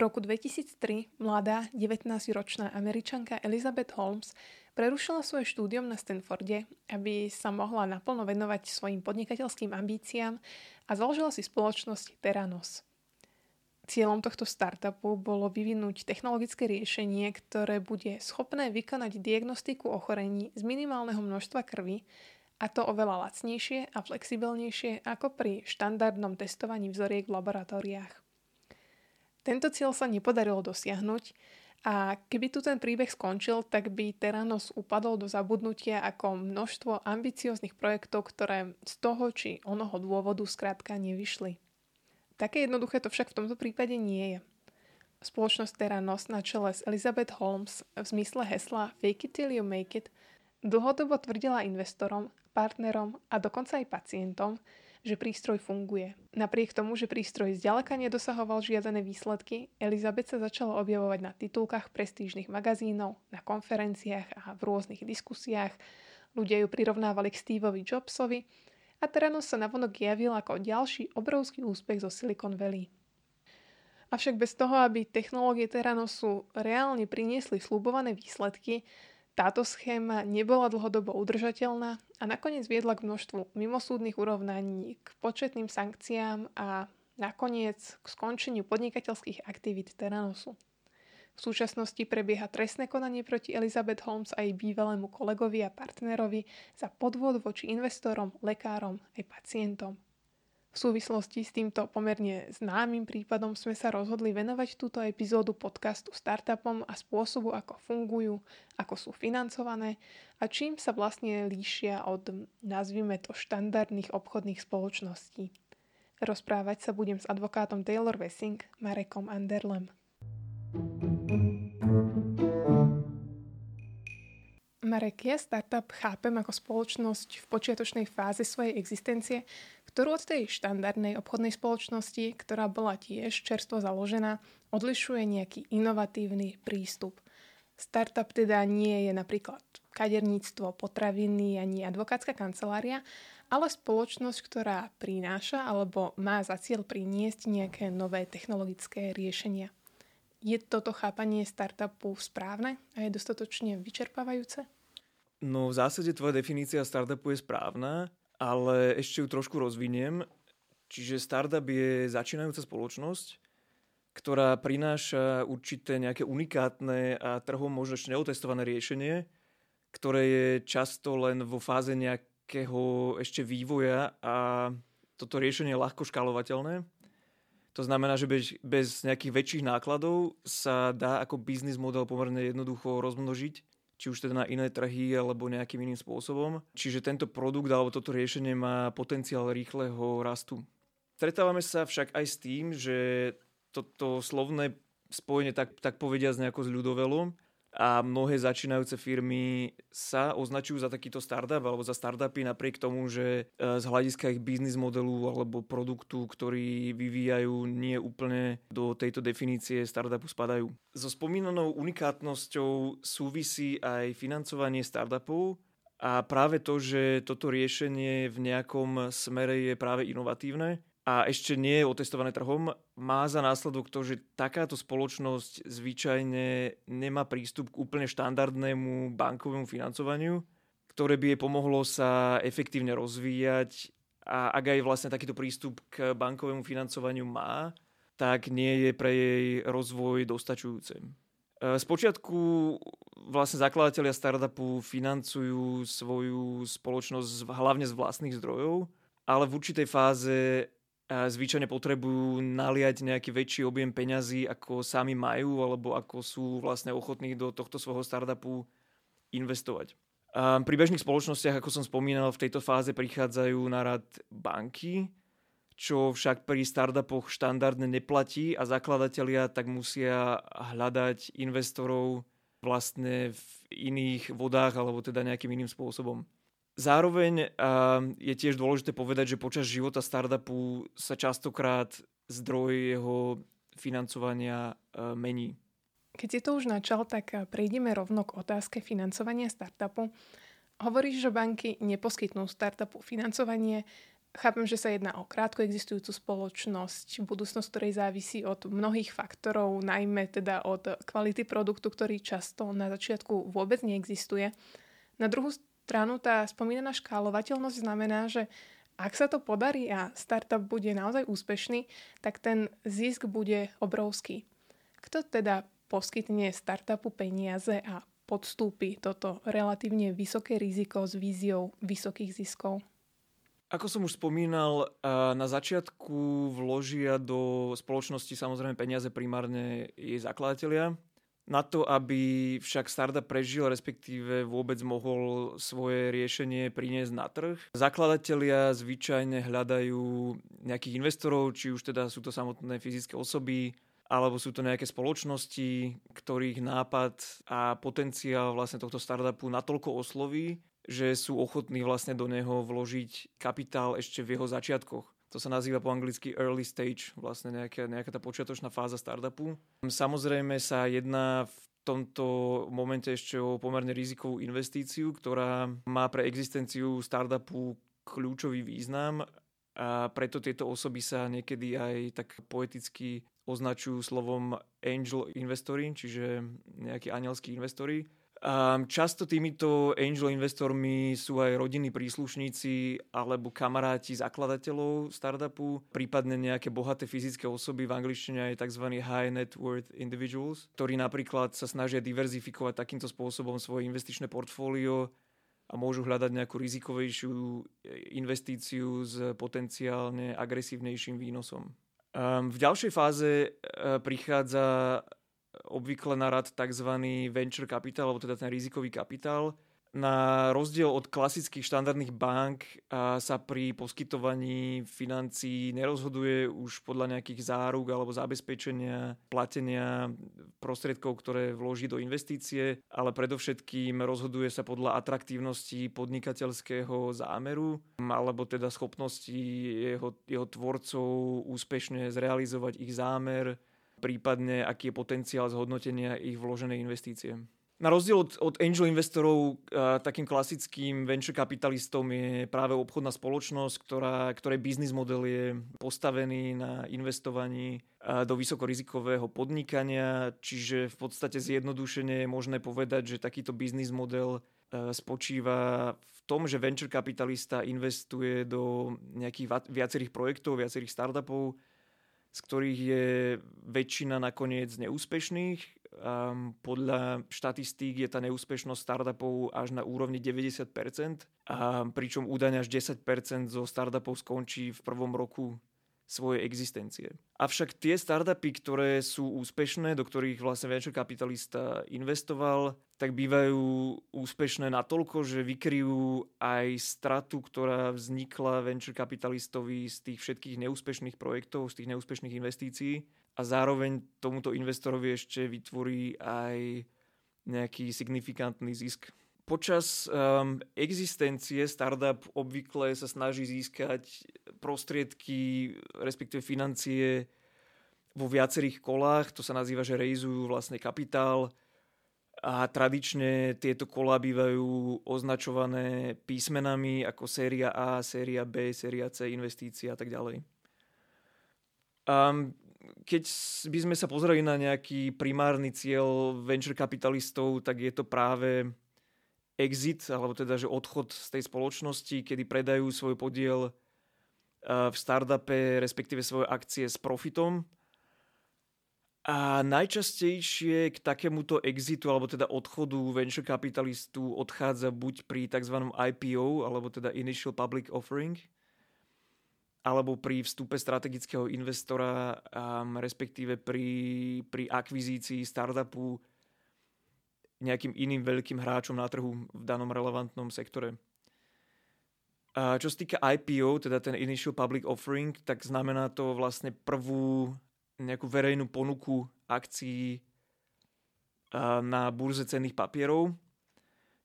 roku 2003 mladá 19-ročná američanka Elizabeth Holmes prerušila svoje štúdium na Stanforde, aby sa mohla naplno venovať svojim podnikateľským ambíciám a založila si spoločnosť Teranos. Cieľom tohto startupu bolo vyvinúť technologické riešenie, ktoré bude schopné vykonať diagnostiku ochorení z minimálneho množstva krvi a to oveľa lacnejšie a flexibilnejšie ako pri štandardnom testovaní vzoriek v laboratóriách. Tento cieľ sa nepodarilo dosiahnuť a keby tu ten príbeh skončil, tak by Teranos upadol do zabudnutia ako množstvo ambicióznych projektov, ktoré z toho či onoho dôvodu skrátka nevyšli. Také jednoduché to však v tomto prípade nie je. Spoločnosť Teranos na čele s Elizabeth Holmes v zmysle hesla Fake it till you make it dlhodobo tvrdila investorom, partnerom a dokonca aj pacientom, že prístroj funguje. Napriek tomu, že prístroj zďaleka nedosahoval žiadané výsledky, Elizabeth sa začala objavovať na titulkách prestížnych magazínov, na konferenciách a v rôznych diskusiách. Ľudia ju prirovnávali k Steveovi Jobsovi a Teranos sa navonok javil ako ďalší obrovský úspech zo Silicon Valley. Avšak bez toho, aby technológie Teranosu reálne priniesli slubované výsledky, táto schéma nebola dlhodobo udržateľná a nakoniec viedla k množstvu mimosúdnych urovnaní, k početným sankciám a nakoniec k skončeniu podnikateľských aktivít Teranosu. V súčasnosti prebieha trestné konanie proti Elizabeth Holmes a jej bývalému kolegovi a partnerovi za podvod voči investorom, lekárom aj pacientom. V súvislosti s týmto pomerne známym prípadom sme sa rozhodli venovať túto epizódu podcastu startupom a spôsobu, ako fungujú, ako sú financované a čím sa vlastne líšia od, nazvime to, štandardných obchodných spoločností. Rozprávať sa budem s advokátom Taylor Wessing, Marekom Anderlem. Marek, ja startup chápem ako spoločnosť v počiatočnej fáze svojej existencie, ktorú od tej štandardnej obchodnej spoločnosti, ktorá bola tiež čerstvo založená, odlišuje nejaký inovatívny prístup. Startup teda nie je napríklad kaderníctvo, potraviny ani advokátska kancelária, ale spoločnosť, ktorá prináša alebo má za cieľ priniesť nejaké nové technologické riešenia. Je toto chápanie startupu správne a je dostatočne vyčerpávajúce? No v zásade tvoja definícia startupu je správna ale ešte ju trošku rozviniem. Čiže startup je začínajúca spoločnosť, ktorá prináša určité nejaké unikátne a trhom možno ešte neotestované riešenie, ktoré je často len vo fáze nejakého ešte vývoja a toto riešenie je ľahko škálovateľné. To znamená, že bez, bez nejakých väčších nákladov sa dá ako biznis model pomerne jednoducho rozmnožiť či už teda na iné trhy alebo nejakým iným spôsobom. Čiže tento produkt alebo toto riešenie má potenciál rýchleho rastu. Stretávame sa však aj s tým, že toto slovné spojenie tak, tak povedia z nejako zľudovelo a mnohé začínajúce firmy sa označujú za takýto startup alebo za startupy napriek tomu, že e, z hľadiska ich biznis modelu alebo produktu, ktorý vyvíjajú, nie úplne do tejto definície startupu spadajú. So spomínanou unikátnosťou súvisí aj financovanie startupov a práve to, že toto riešenie v nejakom smere je práve inovatívne a ešte nie je otestované trhom, má za následok to, že takáto spoločnosť zvyčajne nemá prístup k úplne štandardnému bankovému financovaniu, ktoré by jej pomohlo sa efektívne rozvíjať a ak aj vlastne takýto prístup k bankovému financovaniu má, tak nie je pre jej rozvoj dostačujúce. Spočiatku vlastne zakladatelia startupu financujú svoju spoločnosť hlavne z vlastných zdrojov, ale v určitej fáze zvyčajne potrebujú naliať nejaký väčší objem peňazí, ako sami majú, alebo ako sú vlastne ochotní do tohto svojho startupu investovať. Pri bežných spoločnostiach, ako som spomínal, v tejto fáze prichádzajú na rad banky, čo však pri startupoch štandardne neplatí a zakladatelia tak musia hľadať investorov vlastne v iných vodách alebo teda nejakým iným spôsobom. Zároveň je tiež dôležité povedať, že počas života startupu sa častokrát zdroj jeho financovania mení. Keď si to už načal, tak prejdeme rovno k otázke financovania startupu. Hovoríš, že banky neposkytnú startupu financovanie, Chápem, že sa jedná o krátko existujúcu spoločnosť, budúcnosť ktorej závisí od mnohých faktorov, najmä teda od kvality produktu, ktorý často na začiatku vôbec neexistuje. Na druhú stranu tá spomínaná škálovateľnosť znamená, že ak sa to podarí a startup bude naozaj úspešný, tak ten zisk bude obrovský. Kto teda poskytne startupu peniaze a podstúpi toto relatívne vysoké riziko s víziou vysokých ziskov? Ako som už spomínal, na začiatku vložia do spoločnosti samozrejme peniaze primárne jej zakladatelia. Na to, aby však startup prežil, respektíve vôbec mohol svoje riešenie priniesť na trh, zakladatelia zvyčajne hľadajú nejakých investorov, či už teda sú to samotné fyzické osoby, alebo sú to nejaké spoločnosti, ktorých nápad a potenciál vlastne tohto startupu natoľko osloví, že sú ochotní vlastne do neho vložiť kapitál ešte v jeho začiatkoch. To sa nazýva po anglicky early stage, vlastne nejaká, nejaká tá počiatočná fáza startupu. Samozrejme sa jedná v tomto momente ešte o pomerne rizikovú investíciu, ktorá má pre existenciu startupu kľúčový význam a preto tieto osoby sa niekedy aj tak poeticky označujú slovom angel investori, čiže nejakí anielskí investori Um, často týmito angel investormi sú aj rodinní príslušníci alebo kamaráti zakladateľov startupu, prípadne nejaké bohaté fyzické osoby, v angličtine aj tzv. high net worth individuals, ktorí napríklad sa snažia diverzifikovať takýmto spôsobom svoje investičné portfólio a môžu hľadať nejakú rizikovejšiu investíciu s potenciálne agresívnejším výnosom. Um, v ďalšej fáze uh, prichádza obvykle na rad tzv. venture capital, alebo teda ten rizikový kapitál. Na rozdiel od klasických štandardných bank sa pri poskytovaní financií nerozhoduje už podľa nejakých záruk alebo zabezpečenia platenia prostriedkov, ktoré vloží do investície, ale predovšetkým rozhoduje sa podľa atraktívnosti podnikateľského zámeru alebo teda schopnosti jeho, jeho tvorcov úspešne zrealizovať ich zámer, prípadne aký je potenciál zhodnotenia ich vloženej investície. Na rozdiel od, od angel investorov, takým klasickým venture kapitalistom je práve obchodná spoločnosť, ktorá, ktorej biznis model je postavený na investovaní do vysokorizikového podnikania, čiže v podstate zjednodušene je možné povedať, že takýto biznis model spočíva v tom, že venture kapitalista investuje do nejakých viacerých projektov, viacerých startupov, z ktorých je väčšina nakoniec neúspešných. Um, podľa štatistík je tá neúspešnosť startupov až na úrovni 90%, a pričom údajne až 10% zo startupov skončí v prvom roku svojej existencie. Avšak tie startupy, ktoré sú úspešné, do ktorých vlastne venture kapitalista investoval, tak bývajú úspešné natoľko, že vykryjú aj stratu, ktorá vznikla venture kapitalistovi z tých všetkých neúspešných projektov, z tých neúspešných investícií a zároveň tomuto investorovi ešte vytvorí aj nejaký signifikantný zisk počas um, existencie startup obvykle sa snaží získať prostriedky, respektíve financie vo viacerých kolách. To sa nazýva, že rejzujú vlastne kapitál. A tradične tieto kola bývajú označované písmenami ako séria A, séria B, séria C, investícia a tak ďalej. Um, keď by sme sa pozreli na nejaký primárny cieľ venture kapitalistov, tak je to práve exit, alebo teda, že odchod z tej spoločnosti, kedy predajú svoj podiel eh, v startupe, respektíve svoje akcie s profitom. A najčastejšie k takémuto exitu, alebo teda odchodu venture kapitalistu odchádza buď pri tzv. IPO, alebo teda Initial Public Offering, alebo pri vstupe strategického investora, respektíve pri, pri akvizícii startupu nejakým iným veľkým hráčom na trhu v danom relevantnom sektore. A čo sa týka IPO, teda ten Initial Public Offering, tak znamená to vlastne prvú nejakú verejnú ponuku akcií na burze cenných papierov.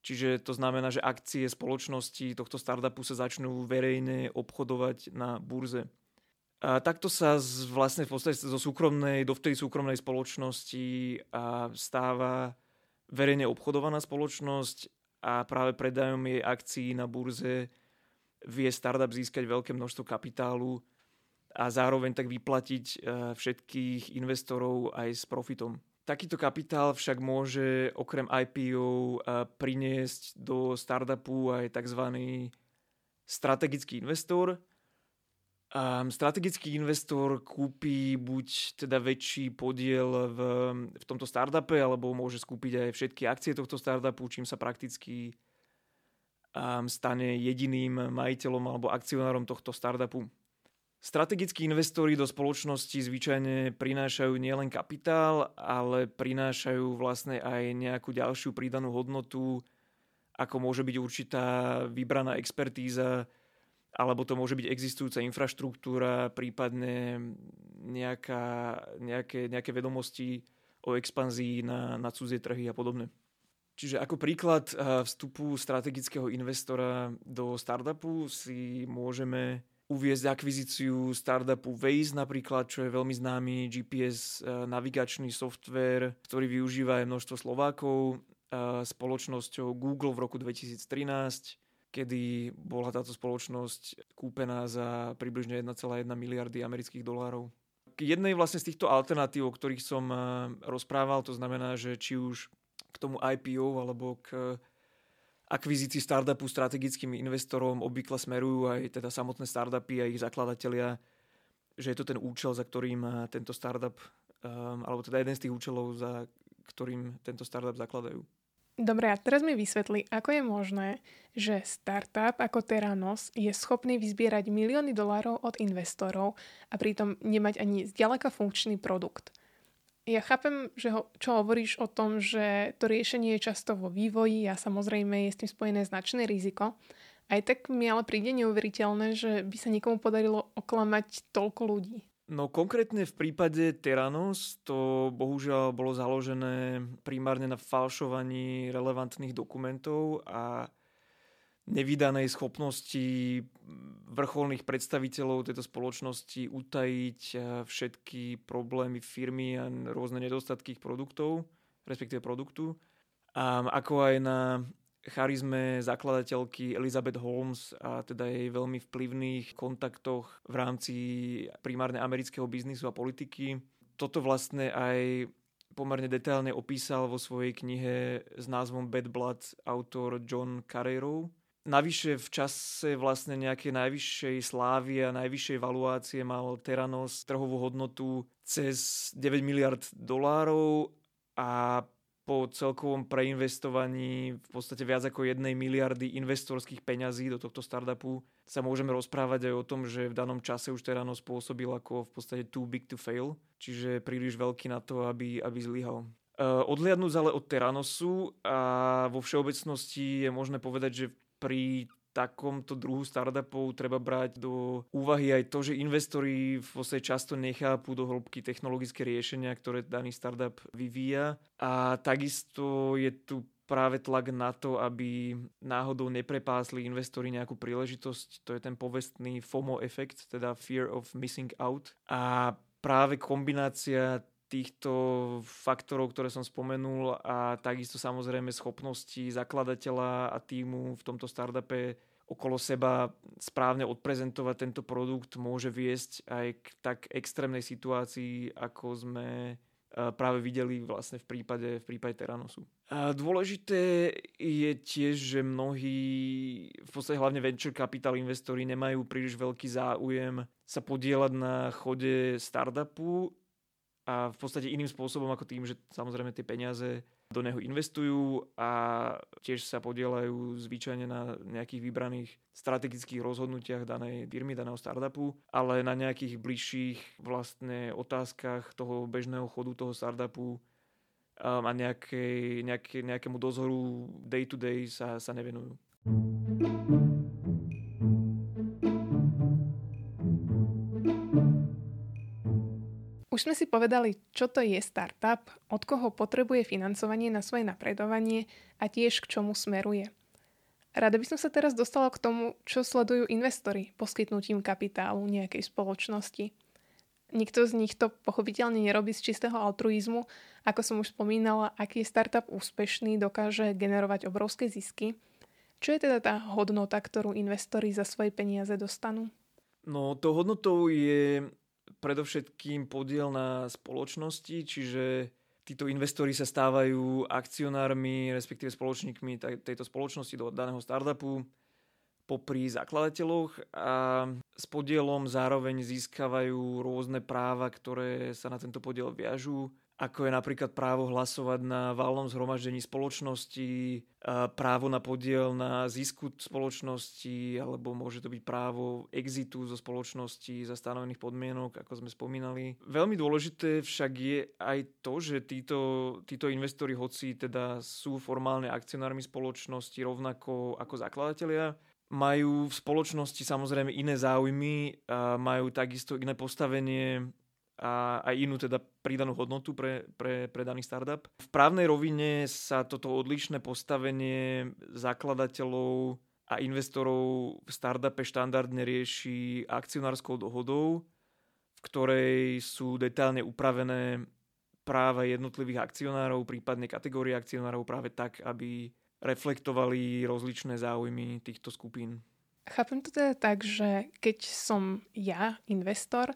Čiže to znamená, že akcie spoločnosti tohto startupu sa začnú verejne obchodovať na burze. A takto sa z, vlastne v podstate zo súkromnej, dovtedy súkromnej spoločnosti stáva verejne obchodovaná spoločnosť a práve predajom jej akcií na burze vie startup získať veľké množstvo kapitálu a zároveň tak vyplatiť e, všetkých investorov aj s profitom. Takýto kapitál však môže okrem IPO e, priniesť do startupu aj tzv. strategický investor, Um, strategický investor kúpi buď teda väčší podiel v, v tomto startupe, alebo môže skúpiť aj všetky akcie tohto startupu, čím sa prakticky um, stane jediným majiteľom alebo akcionárom tohto startupu. Strategickí investori do spoločnosti zvyčajne prinášajú nielen kapitál, ale prinášajú vlastne aj nejakú ďalšiu pridanú hodnotu, ako môže byť určitá vybraná expertíza, alebo to môže byť existujúca infraštruktúra, prípadne nejaká, nejaké, nejaké vedomosti o expanzii na, na cudzie trhy a podobne. Čiže ako príklad eh, vstupu strategického investora do startupu si môžeme uviezť akvizíciu startupu Waze napríklad, čo je veľmi známy GPS eh, navigačný software, ktorý využíva aj množstvo Slovákov, eh, spoločnosťou Google v roku 2013 kedy bola táto spoločnosť kúpená za približne 1,1 miliardy amerických dolárov. K jednej vlastne z týchto alternatív, o ktorých som eh, rozprával, to znamená, že či už k tomu IPO alebo k akvizícii startupu strategickým investorom obvykle smerujú aj teda samotné startupy a ich zakladatelia, že je to ten účel, za ktorým eh, tento startup, um, alebo teda jeden z tých účelov, za ktorým tento startup zakladajú. Dobre, a teraz mi vysvetli, ako je možné, že startup ako Teranos je schopný vyzbierať milióny dolárov od investorov a pritom nemať ani zďaleka funkčný produkt. Ja chápem, že ho, čo hovoríš o tom, že to riešenie je často vo vývoji a samozrejme je s tým spojené značné riziko. Aj tak mi ale príde neuveriteľné, že by sa niekomu podarilo oklamať toľko ľudí. No konkrétne v prípade Teranos to bohužiaľ bolo založené primárne na falšovaní relevantných dokumentov a nevydanej schopnosti vrcholných predstaviteľov tejto spoločnosti utajiť eh, všetky problémy firmy a rôzne nedostatky produktov, respektíve produktu. A ako aj na charizme zakladateľky Elizabeth Holmes a teda jej veľmi vplyvných kontaktoch v rámci primárne amerického biznisu a politiky. Toto vlastne aj pomerne detailne opísal vo svojej knihe s názvom Bad Blood autor John Carreyrou. Navyše v čase vlastne nejakej najvyššej slávy a najvyššej valuácie mal Teranos trhovú hodnotu cez 9 miliard dolárov a po celkovom preinvestovaní v podstate viac ako jednej miliardy investorských peňazí do tohto startupu sa môžeme rozprávať aj o tom, že v danom čase už Terano spôsobil ako v podstate too big to fail, čiže príliš veľký na to, aby, aby zlyhal. Uh, odliadnúť ale od Teranosu a vo všeobecnosti je možné povedať, že pri takomto druhu startupov treba brať do úvahy aj to, že investori v podstate často nechápu do hĺbky technologické riešenia, ktoré daný startup vyvíja. A takisto je tu práve tlak na to, aby náhodou neprepásli investori nejakú príležitosť. To je ten povestný FOMO efekt, teda Fear of Missing Out. A práve kombinácia týchto faktorov, ktoré som spomenul a takisto samozrejme schopnosti zakladateľa a týmu v tomto startupe okolo seba správne odprezentovať tento produkt môže viesť aj k tak extrémnej situácii, ako sme e, práve videli vlastne v prípade, v prípade Teranosu. A dôležité je tiež, že mnohí, v podstate hlavne venture capital investori nemajú príliš veľký záujem sa podielať na chode startupu a v podstate iným spôsobom ako tým, že samozrejme tie peniaze do neho investujú a tiež sa podielajú zvyčajne na nejakých vybraných strategických rozhodnutiach danej firmy, daného startupu, ale na nejakých bližších vlastne otázkach toho bežného chodu toho startupu um, a nejakej, nejaké, nejakému dozoru day to day sa, sa nevenujú. Už sme si povedali, čo to je startup, od koho potrebuje financovanie na svoje napredovanie a tiež k čomu smeruje. Rada by som sa teraz dostala k tomu, čo sledujú investori poskytnutím kapitálu nejakej spoločnosti. Nikto z nich to pochopiteľne nerobí z čistého altruizmu. Ako som už spomínala, aký je startup úspešný, dokáže generovať obrovské zisky. Čo je teda tá hodnota, ktorú investori za svoje peniaze dostanú? No, to hodnotou je predovšetkým podiel na spoločnosti, čiže títo investori sa stávajú akcionármi, respektíve spoločníkmi tejto spoločnosti do daného startupu popri zakladateľoch a s podielom zároveň získavajú rôzne práva, ktoré sa na tento podiel viažú, ako je napríklad právo hlasovať na valnom zhromaždení spoločnosti, právo na podiel na zisku spoločnosti, alebo môže to byť právo exitu zo spoločnosti za stanovených podmienok, ako sme spomínali. Veľmi dôležité však je aj to, že títo, títo investori, hoci teda sú formálne akcionármi spoločnosti rovnako ako zakladatelia, majú v spoločnosti samozrejme iné záujmy, majú takisto iné postavenie a aj inú teda pridanú hodnotu pre, pre, pre daný startup. V právnej rovine sa toto odlišné postavenie zakladateľov a investorov v startupe štandardne rieši akcionárskou dohodou, v ktorej sú detálne upravené práva jednotlivých akcionárov, prípadne kategórie akcionárov práve tak, aby reflektovali rozličné záujmy týchto skupín. Chápem to teda tak, že keď som ja investor,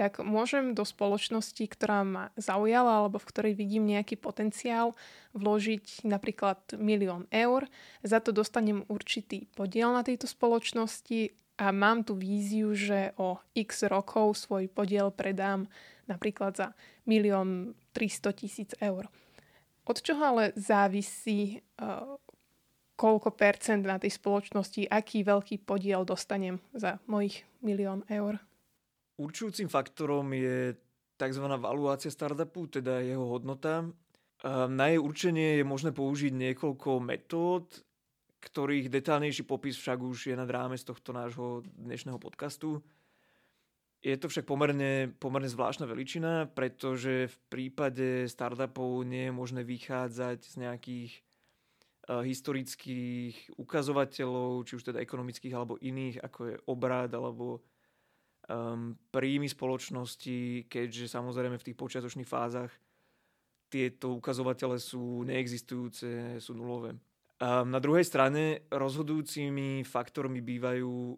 tak môžem do spoločnosti, ktorá ma zaujala alebo v ktorej vidím nejaký potenciál, vložiť napríklad milión eur. Za to dostanem určitý podiel na tejto spoločnosti a mám tu víziu, že o x rokov svoj podiel predám napríklad za milión 300 tisíc eur. Od čoho ale závisí, uh, koľko percent na tej spoločnosti, aký veľký podiel dostanem za mojich milión eur? Určujúcim faktorom je tzv. valuácia startupu, teda jeho hodnota. Na jej určenie je možné použiť niekoľko metód, ktorých detálnejší popis však už je nad rámec tohto nášho dnešného podcastu. Je to však pomerne, pomerne zvláštna veličina, pretože v prípade startupov nie je možné vychádzať z nejakých uh, historických ukazovateľov, či už teda ekonomických alebo iných, ako je obrad alebo um, príjmy spoločnosti, keďže samozrejme v tých počiatočných fázach tieto ukazovatele sú neexistujúce, sú nulové. Um, na druhej strane rozhodujúcimi faktormi bývajú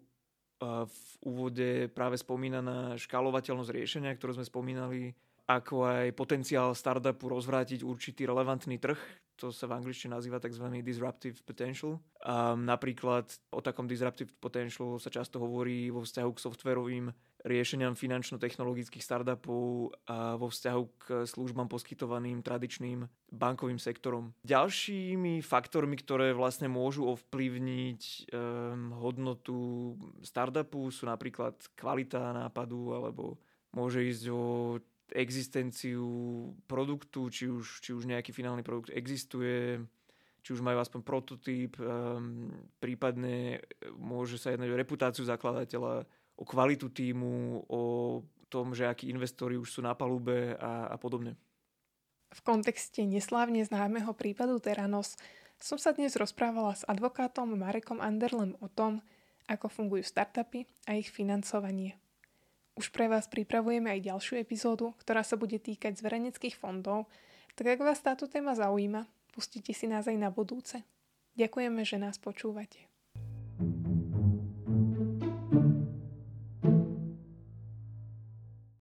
v úvode práve spomínaná škálovateľnosť riešenia, ktorú sme spomínali, ako aj potenciál startupu rozvrátiť určitý relevantný trh, to sa v angličtine nazýva tzv. disruptive potential. A napríklad o takom disruptive potential sa často hovorí vo vzťahu k softverovým riešeniam finančno-technologických startupov a vo vzťahu k službám poskytovaným tradičným bankovým sektorom. Ďalšími faktormi, ktoré vlastne môžu ovplyvniť um, hodnotu startupu sú napríklad kvalita nápadu alebo môže ísť o existenciu produktu, či už, či už nejaký finálny produkt existuje, či už majú aspoň prototyp, um, prípadne môže sa jednať o reputáciu zakladateľa, o kvalitu týmu, o tom, že akí investori už sú na palube a, a podobne. V kontexte neslávne známeho prípadu Teranos som sa dnes rozprávala s advokátom Marekom Anderlem o tom, ako fungujú startupy a ich financovanie. Už pre vás pripravujeme aj ďalšiu epizódu, ktorá sa bude týkať zverejneckých fondov, tak ak vás táto téma zaujíma, pustite si nás aj na budúce. Ďakujeme, že nás počúvate.